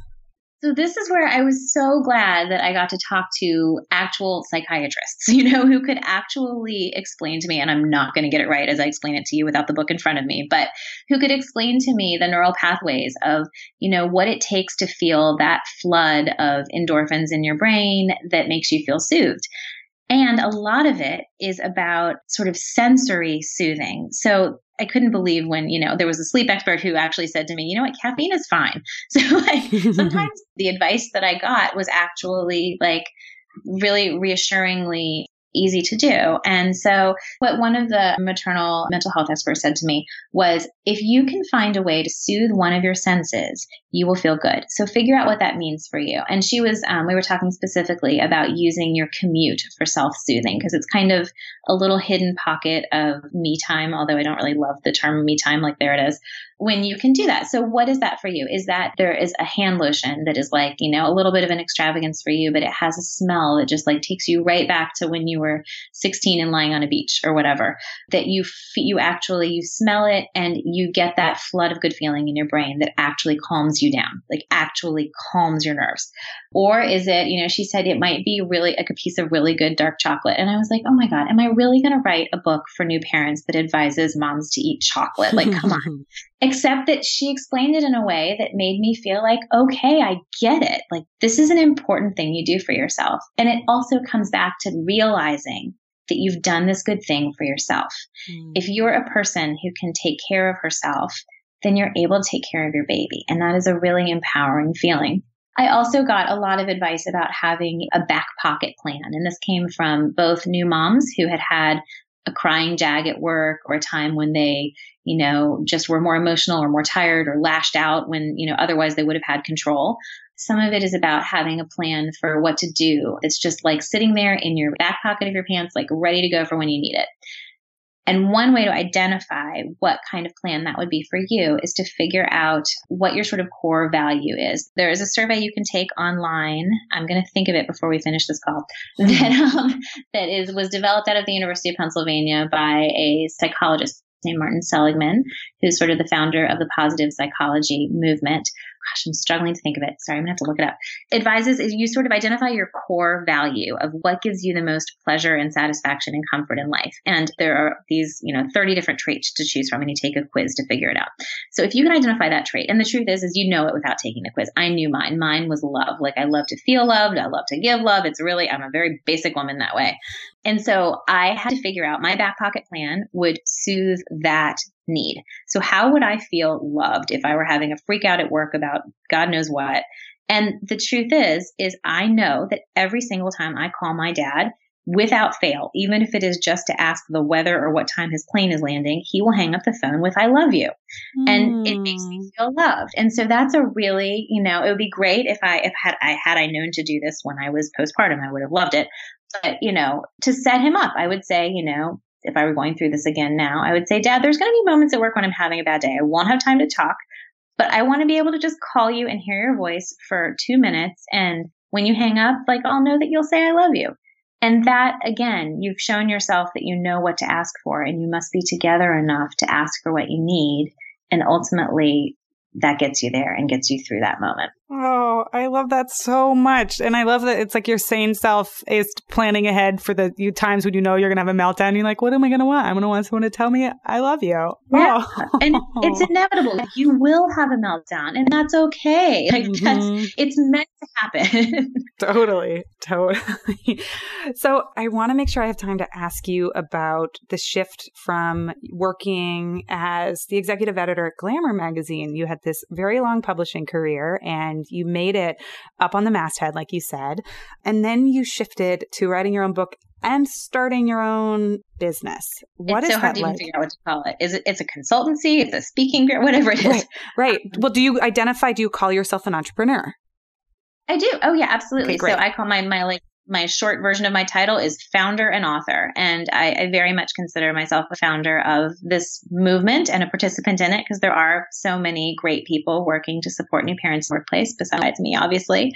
So this is where I was so glad that I got to talk to actual psychiatrists, (laughs) you know, who could actually explain to me, and I'm not going to get it right as I explain it to you without the book in front of me, but who could explain to me the neural pathways of, you know, what it takes to feel that flood of endorphins in your brain that makes you feel soothed. And a lot of it is about sort of sensory soothing. So I couldn't believe when, you know, there was a sleep expert who actually said to me, you know what, caffeine is fine. (laughs) So like (laughs) sometimes the advice that I got was actually like really reassuringly easy to do. And so, what one of the maternal mental health experts said to me was if you can find a way to soothe one of your senses, you will feel good. So, figure out what that means for you. And she was, um, we were talking specifically about using your commute for self soothing because it's kind of a little hidden pocket of me time, although I don't really love the term me time, like there it is when you can do that. So what is that for you? Is that there is a hand lotion that is like, you know, a little bit of an extravagance for you, but it has a smell that just like takes you right back to when you were 16 and lying on a beach or whatever that you, you actually, you smell it and you get that flood of good feeling in your brain that actually calms you down, like actually calms your nerves. Or is it, you know, she said it might be really like a piece of really good dark chocolate. And I was like, oh my God, am I really going to write a book for new parents that advises moms to eat chocolate? Like, come on. (laughs) Except that she explained it in a way that made me feel like, okay, I get it. Like, this is an important thing you do for yourself. And it also comes back to realizing that you've done this good thing for yourself. Mm. If you're a person who can take care of herself, then you're able to take care of your baby. And that is a really empowering feeling. I also got a lot of advice about having a back pocket plan. And this came from both new moms who had had a crying jag at work or a time when they, you know, just were more emotional or more tired or lashed out when, you know, otherwise they would have had control. Some of it is about having a plan for what to do. It's just like sitting there in your back pocket of your pants, like ready to go for when you need it. And one way to identify what kind of plan that would be for you is to figure out what your sort of core value is. There is a survey you can take online. I'm going to think of it before we finish this call. (laughs) That, um, that is was developed out of the University of Pennsylvania by a psychologist named Martin Seligman, who's sort of the founder of the positive psychology movement gosh, I'm struggling to think of it. Sorry, I'm gonna have to look it up. Advises is you sort of identify your core value of what gives you the most pleasure and satisfaction and comfort in life. And there are these, you know, 30 different traits to choose from and you take a quiz to figure it out. So if you can identify that trait, and the truth is, is you know it without taking the quiz. I knew mine. Mine was love. Like I love to feel loved. I love to give love. It's really, I'm a very basic woman that way. And so I had to figure out my back pocket plan would soothe that need. So how would I feel loved if I were having a freak out at work about God knows what? And the truth is, is I know that every single time I call my dad, without fail, even if it is just to ask the weather or what time his plane is landing, he will hang up the phone with I love you. Mm. And it makes me hmm. feel loved. And so that's a really, you know, it would be great if I if had I had I known to do this when I was postpartum, I would have loved it. But, you know, to set him up, I would say, you know, if I were going through this again now, I would say, Dad, there's going to be moments at work when I'm having a bad day. I won't have time to talk, but I want to be able to just call you and hear your voice for two minutes. And when you hang up, like, I'll know that you'll say, I love you. And that, again, you've shown yourself that you know what to ask for and you must be together enough to ask for what you need. And ultimately, that gets you there and gets you through that moment. Oh, I love that so much. And I love that it's like your sane self is planning ahead for the you times when you know you're going to have a meltdown. You're like, what am I going to want? I'm going to want someone to tell me I love you. Yeah. Oh. And it's (laughs) inevitable. You will have a meltdown and that's okay. (laughs) Like mm-hmm. that's, it's meant to happen. (laughs) totally. Totally. so I want to make sure I have time to ask you about the shift from working as the executive editor at Glamour magazine. You had this very long publishing career and and you made it up on the masthead, like you said. And then you shifted to writing your own book and starting your own business. What it's is so hard to even figure out what to call it. Is it? It's a consultancy. It's a speaking, group. (laughs) whatever it is. Right. right. Well, do you identify? Do you call yourself an entrepreneur? I do. Oh yeah, absolutely. Okay, so I call my my like my short version of my title is founder and author. And I, I, very much consider myself a founder of this movement and a participant in it because there are so many great people working to support new parents in the workplace besides me, obviously.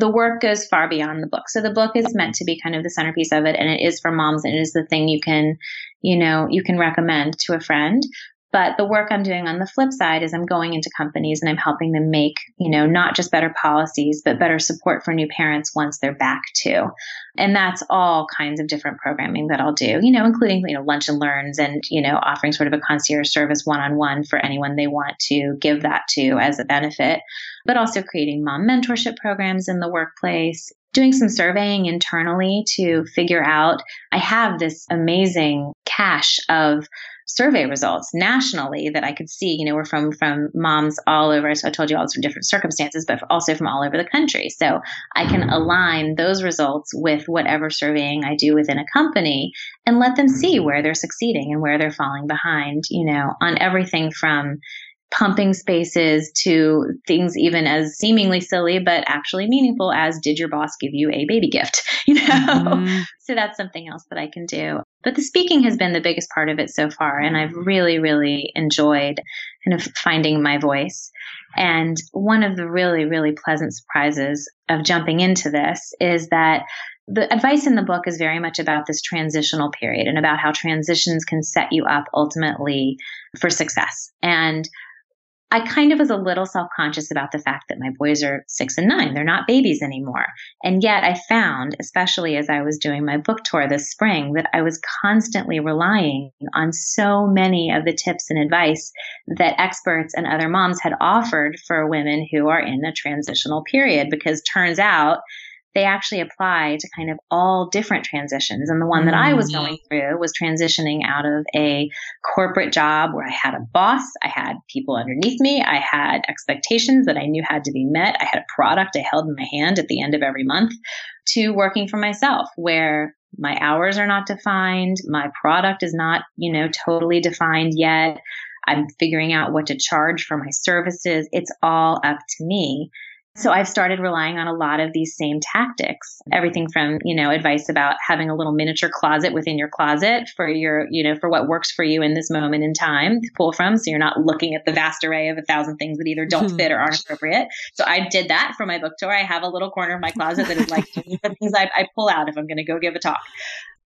The work goes far beyond the book. So the book is meant to be kind of the centerpiece of it and it is for moms and it is the thing you can, you know, you can recommend to a friend. But the work I'm doing on the flip side is I'm going into companies and I'm helping them make, you know, not just better policies, but better support for new parents once they're back too. And that's all kinds of different programming that I'll do, you know, including, you know, lunch and learns and, you know, offering sort of a concierge service one on one for anyone they want to give that to as a benefit, but also creating mom mentorship programs in the workplace, doing some surveying internally to figure out I have this amazing cache of survey results nationally that I could see, you know, were from from moms all over. So I told you all from different circumstances, but also from all over the country. So I can align those results with whatever surveying I do within a company and let them see where they're succeeding and where they're falling behind, you know, on everything from pumping spaces to things even as seemingly silly but actually meaningful as did your boss give you a baby gift (laughs) you know mm-hmm. so that's something else that i can do but the speaking has been the biggest part of it so far and i've mm-hmm. really really enjoyed kind of finding my voice and one of the really really pleasant surprises of jumping into this is that the advice in the book is very much about this transitional period and about how transitions can set you up ultimately for success. And I kind of was a little self conscious about the fact that my boys are six and nine. They're not babies anymore. And yet I found, especially as I was doing my book tour this spring, that I was constantly relying on so many of the tips and advice that experts and other moms had offered for women who are in a transitional period. Because turns out they actually apply to kind of all different transitions. And the one that I was mm-hmm. going through was transitioning out of a corporate job where I had a boss, I had people underneath me, I had expectations that I knew had to be met, I had a product I held in my hand at the end of every month, to working for myself where my hours are not defined, my product is not, you know, totally defined yet. I'm figuring out what to charge for my services. It's all up to me. So I've started relying on a lot of these same tactics. Everything from, you know, advice about having a little miniature closet within your closet for your, you know, for what works for you in this moment in time to pull from. So you're not looking at the vast array of a thousand things that either don't hmm. fit or aren't appropriate. So I did that for my book tour. I have a little corner of my closet that is like (laughs) the things I, I pull out if I'm going to go give a talk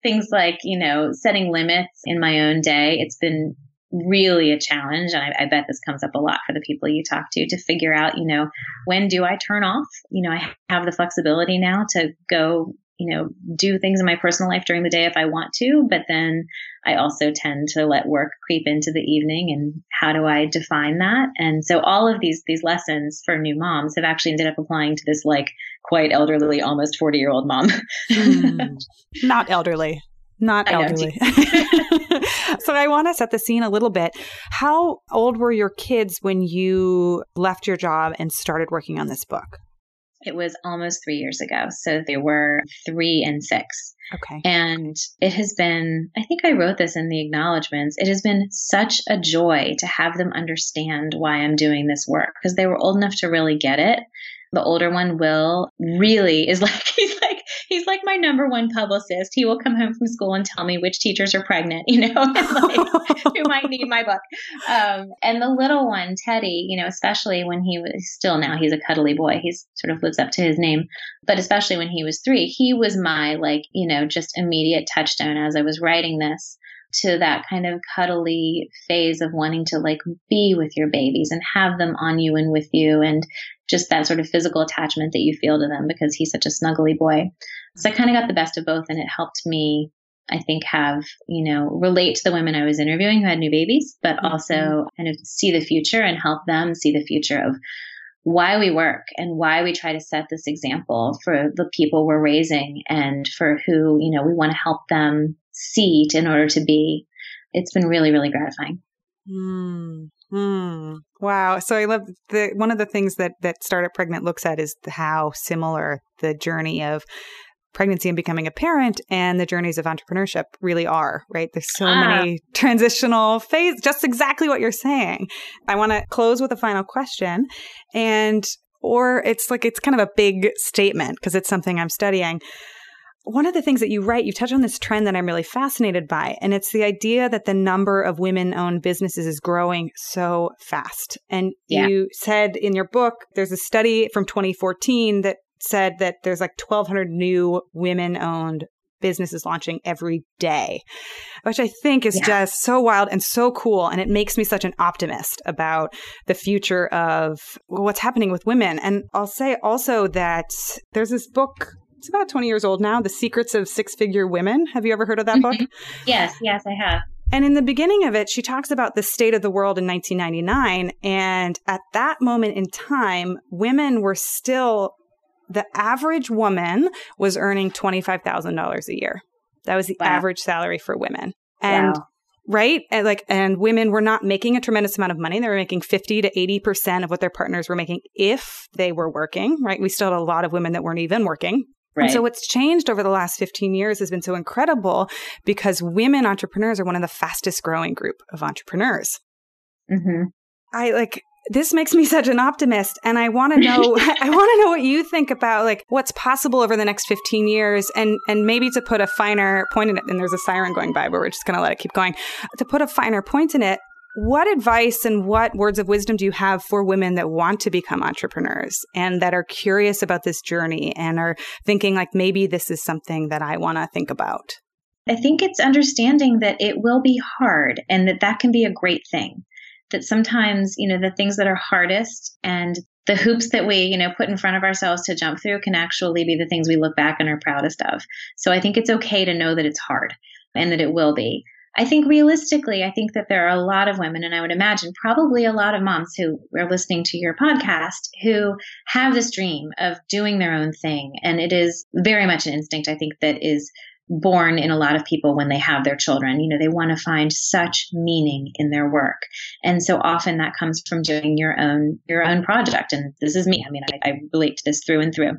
things like you know setting limits in my own day it's been really a challenge. And I, I, bet this comes up a lot for the people you talk to to figure out, you know, when do I turn off? You know, I have the flexibility now to go, you know, do things in my personal life during the day if I want to, but then I also tend to let work creep into the evening and how do I define that? And so all of these, these lessons for new moms have actually ended up applying to this like quite elderly, almost 40 year old mom. mm, (laughs) not elderly. Not elderly. (laughs) (laughs) so I want to set the scene a little bit. How old were your kids when you left your job and started working on this book? It was almost three years ago. So they were three and six. Okay. And it has been, I think I wrote this in the acknowledgments, it has been such a joy to have them understand why I'm doing this work because they were old enough to really get it. The older one, Will, really is (laughs) like, he's like, he's like my number one publicist. He will come home from school and tell me which teachers are pregnant, (laughs) you know, like, who might need my book. Um, and the little one, Teddy, you know, especially when he was still now he's a cuddly boy. He's sort of lives up to his name, but especially when he was three, he was my like, you know, just immediate touchstone as I was writing this to that kind of cuddly phase of wanting to like be with your babies and have them on you and with you and just that sort of physical attachment that you feel to them because he's such a snuggly boy. So I kind of got the best of both and it helped me I think have, you know, relate to the women I was interviewing who had new babies, but mm-hmm. also kind of see the future and help them see the future of why we work and why we try to set this example for the people we're raising and for who, you know, we want to help them see in order to be. It's been really, really gratifying. Mm. Mm. Wow. So I love the one of the things that that Startup Pregnant looks at is how similar the journey of pregnancy and becoming a parent and the journeys of entrepreneurship really are, right? There's so ah. many (laughs) transitional phases, just exactly what you're saying. I want to close with a final question and or it's like it's kind of a big statement because it's something I'm studying one of the things that you write, you touch on this trend that I'm really fascinated by, and it's the idea that the number of women owned businesses is growing so fast. And yeah. you said in your book, there's a study from 2014 that said that there's like 1,200 new women owned businesses launching every day, which I think is yeah. just so wild and so cool. And it makes me such an optimist about the future of what's happening with women. And I'll say also that there's this book it's about 20 years old now, The Secrets of Six Figure Women. Have you ever heard of that book? Mm-hmm. Yes, yes, I have. And in the beginning of it, she talks about the state of the world in 1999. And at that moment in time, women were still, the average woman was earning $25,000 a year. That was the wow. average salary for women. And wow. right? And like, and women were not making a tremendous amount of money. They were making 50 to 80% of what their partners were making if they were working, right? We still had a lot of women that weren't even working. Right. And so what's changed over the last 15 years has been so incredible because women entrepreneurs are one of the fastest growing group of entrepreneurs. Mm-hmm. I like this makes me such an optimist and i want to know (laughs) i want to know what you think about like what's possible over the next 15 years and and maybe to put a finer point in it and there's a siren going by but we're just going to let it keep going. To put a finer point in it what advice and what words of wisdom do you have for women that want to become entrepreneurs and that are curious about this journey and are thinking like maybe this is something that i want to think about? I think it's understanding that it will be hard and that that can be a great thing that sometimes, you know, the things that are hardest and the hoops that we, you know, put in front of ourselves to jump through can actually be the things we look back and are proudest of. So I think it's okay to know that it's hard and that it will be. I think realistically, I think that there are a lot of women, and I would imagine probably a lot of moms who are listening to your podcast who have this dream of doing their own thing. And it is very much an instinct, I think, that is born in a lot of people when they have their children. You know, they want to find such meaning in their work. And so often that comes from doing your own, your own project. And this is me. I mean, I, I relate to this through and through.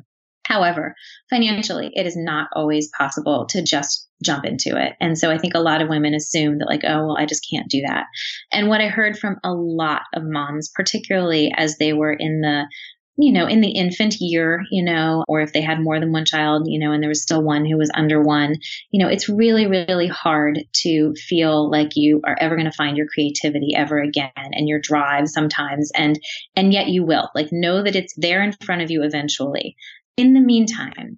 However, financially, it is not always possible to just jump into it. And so I think a lot of women assume that, like, oh, well, I just can't do that. And what I heard from a lot of moms, particularly as they were in the you know, in the infant year, you know, or if they had more than one child, you know, and there was still one who was under one, you know, it's really, really hard to feel like you are ever going to find your creativity ever again and your drive sometimes. And, and yet you will like know that it's there in front of you eventually. In the meantime,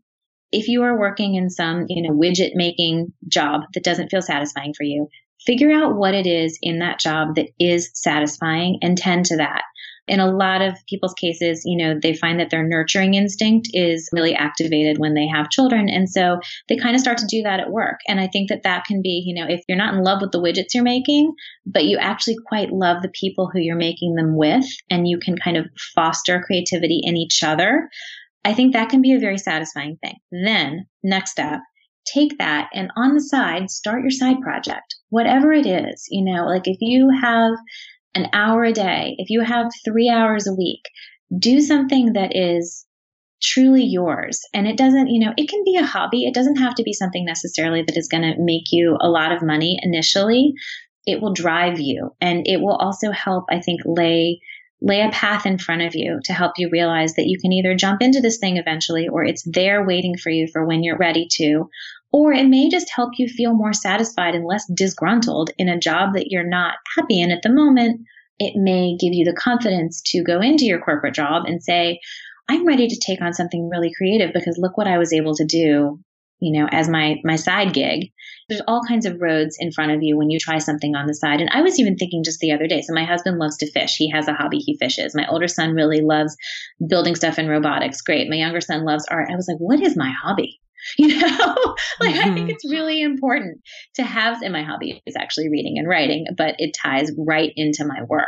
if you are working in some, you know, widget making job that doesn't feel satisfying for you, figure out what it is in that job that is satisfying and tend to that in a lot of people's cases, you know, they find that their nurturing instinct is really activated when they have children. And so they kind of start to do that at work. And I think that that can be, you know, if you're not in love with the widgets you're making, but you actually quite love the people who you're making them with, and you can kind of foster creativity in each other, I think that can be a very satisfying thing. Then, next step, take that and on the side, start your side project, whatever it is. You know, like if you have an hour a day, if you have three hours a week, do something that is truly yours. And it doesn't, you know, it can be a hobby. It doesn't have to be something necessarily that is going to make you a lot of money initially. It will drive you and it will also help, I think, lay lay a path in front of you to help you realize that you can either jump into this thing eventually or it's there waiting for you for when you're ready to or it may just help you feel more satisfied and less disgruntled in a job that you're not happy in at the moment. It may give you the confidence to go into your corporate job and say, I'm ready to take on something really creative because look what I was able to do, you know, as my, my side gig. There's all kinds of roads in front of you when you try something on the side. And I was even thinking just the other day. So my husband loves to fish. He has a hobby. He fishes. My older son really loves building stuff in robotics. Great. My younger son loves art. I was like, what is my hobby? (laughs) you know (laughs) like mm-hmm. i think mm-hmm. it's really important to have and my hobby is actually reading and writing but it ties right into my work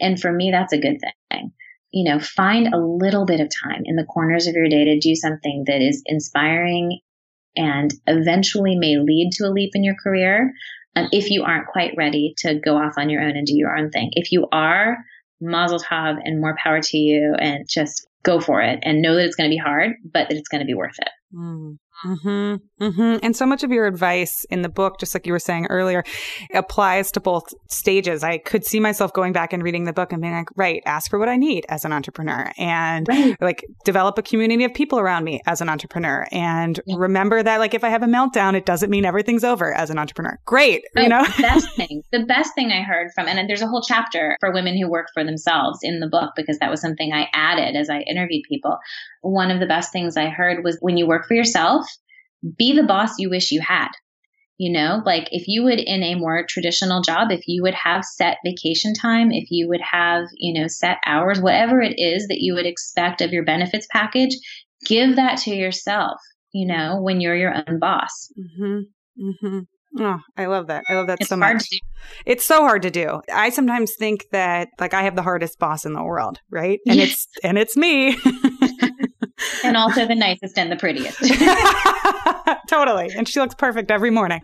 and for me that's a good thing you know find a little bit of time in the corners of your day to do something that is inspiring and eventually may lead to a leap in your career um, if you aren't quite ready to go off on your own and do your own thing if you are mazel tov and more power to you and just go for it and know that it's going to be hard but that it's going to be worth it mm. Mm-hmm, mm-hmm. And so much of your advice in the book, just like you were saying earlier, applies to both stages. I could see myself going back and reading the book and being like, right, ask for what I need as an entrepreneur and right. like develop a community of people around me as an entrepreneur and yeah. remember that like if I have a meltdown, it doesn't mean everything's over as an entrepreneur. Great. Oh, you know, the best thing, the best thing I heard from, and there's a whole chapter for women who work for themselves in the book because that was something I added as I interviewed people. One of the best things I heard was when you work for yourself, be the boss you wish you had. You know, like if you would in a more traditional job, if you would have set vacation time, if you would have, you know, set hours, whatever it is that you would expect of your benefits package, give that to yourself, you know, when you're your own boss. Mm-hmm. Mm-hmm. Oh, I love that. I love that it's so much. It's so hard to do. I sometimes think that like I have the hardest boss in the world, right? And yes. it's and it's me. (laughs) and also the nicest and the prettiest. (laughs) (laughs) totally. And she looks perfect every morning.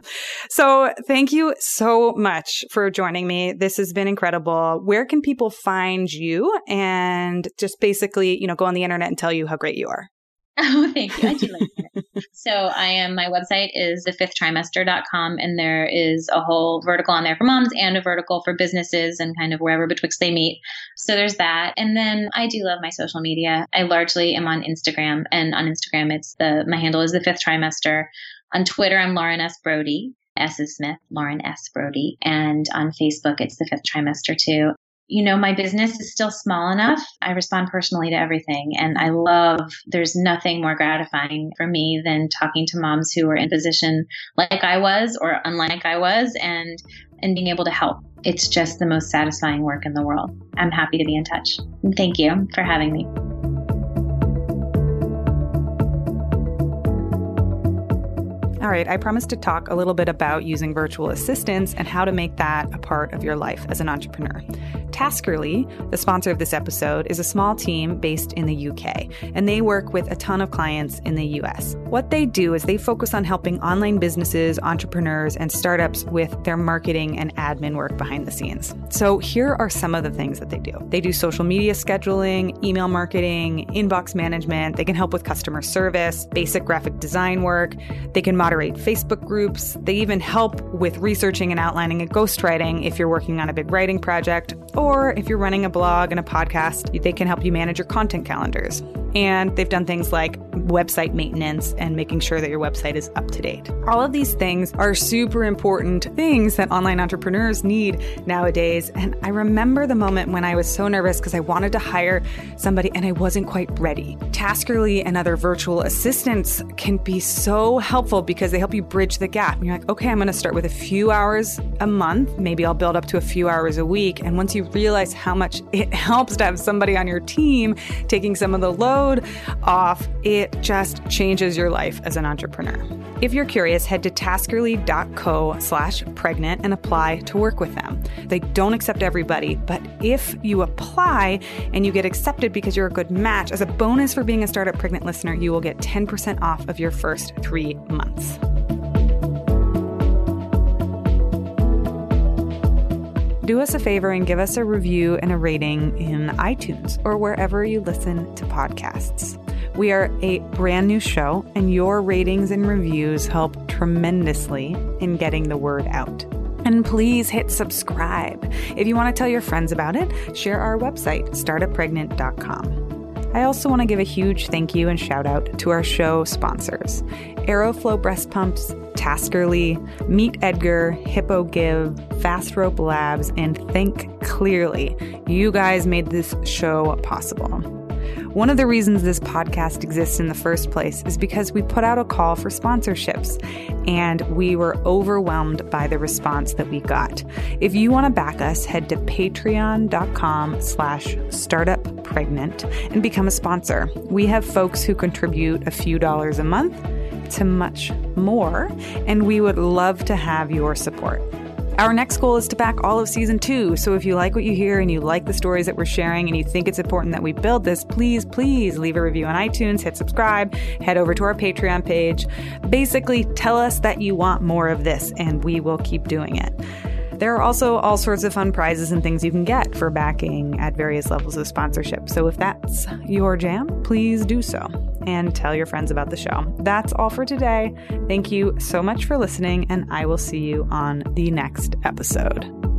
So thank you so much for joining me. This has been incredible. Where can people find you and just basically, you know, go on the internet and tell you how great you are? Oh, thank you. I do like that. (laughs) so I am, my website is the fifth trimester.com and there is a whole vertical on there for moms and a vertical for businesses and kind of wherever betwixt they meet. So there's that. And then I do love my social media. I largely am on Instagram and on Instagram, it's the, my handle is the fifth trimester. On Twitter, I'm Lauren S. Brody. S is Smith, Lauren S. Brody. And on Facebook, it's the fifth trimester too you know, my business is still small enough. I respond personally to everything. And I love, there's nothing more gratifying for me than talking to moms who are in position like I was or unlike I was and, and being able to help. It's just the most satisfying work in the world. I'm happy to be in touch. thank you for having me. All right, I promised to talk a little bit about using virtual assistants and how to make that a part of your life as an entrepreneur. Taskerly, the sponsor of this episode, is a small team based in the UK, and they work with a ton of clients in the US. What they do is they focus on helping online businesses, entrepreneurs, and startups with their marketing and admin work behind the scenes. So here are some of the things that they do they do social media scheduling, email marketing, inbox management, they can help with customer service, basic graphic design work, they can moderate Facebook groups, they even help with researching and outlining a ghostwriting if you're working on a big writing project or if you're running a blog and a podcast, they can help you manage your content calendars. And they've done things like website maintenance and making sure that your website is up to date. All of these things are super important things that online entrepreneurs need nowadays. And I remember the moment when I was so nervous because I wanted to hire somebody and I wasn't quite ready. Taskerly and other virtual assistants can be so helpful because they help you bridge the gap. And you're like, okay, I'm going to start with a few hours a month. Maybe I'll build up to a few hours a week. And once you realize how much (laughs) it helps to have somebody on your team taking some of the load off, it just changes your life as an entrepreneur. If you're curious, head to taskerly.co slash pregnant and apply to work with them. They don't accept everybody, but if you apply and you get accepted because you're a good match, as a bonus for being a Startup Pregnant listener, you will get 10% off of your first three months. do us a favor and give us a review and a rating in iTunes or wherever you listen to podcasts. We are a brand new show, and your ratings and reviews help tremendously in getting the word out. And please hit subscribe. If you want to tell your friends about it, share our website, startuppregnant.com. I also want to give a huge thank you and shout out to our show sponsors Aeroflow Breast Pumps, Taskerly, Meet Edgar, Hippo Give, Fast Rope Labs, and Think Clearly. You guys made this show possible. One of the reasons this podcast exists in the first place is because we put out a call for sponsorships and we were overwhelmed by the response that we got. If you want to back us, head to patreon.com slash startuppregnant and become a sponsor. We have folks who contribute a few dollars a month to much more, and we would love to have your support. Our next goal is to back all of season two. So if you like what you hear and you like the stories that we're sharing and you think it's important that we build this, please, please leave a review on iTunes, hit subscribe, head over to our Patreon page. Basically, tell us that you want more of this and we will keep doing it. There are also all sorts of fun prizes and things you can get for backing at various levels of sponsorship. So if that's your jam, please do so and tell your friends about the show. That's all for today. Thank you so much for listening, and I will see you on the next episode.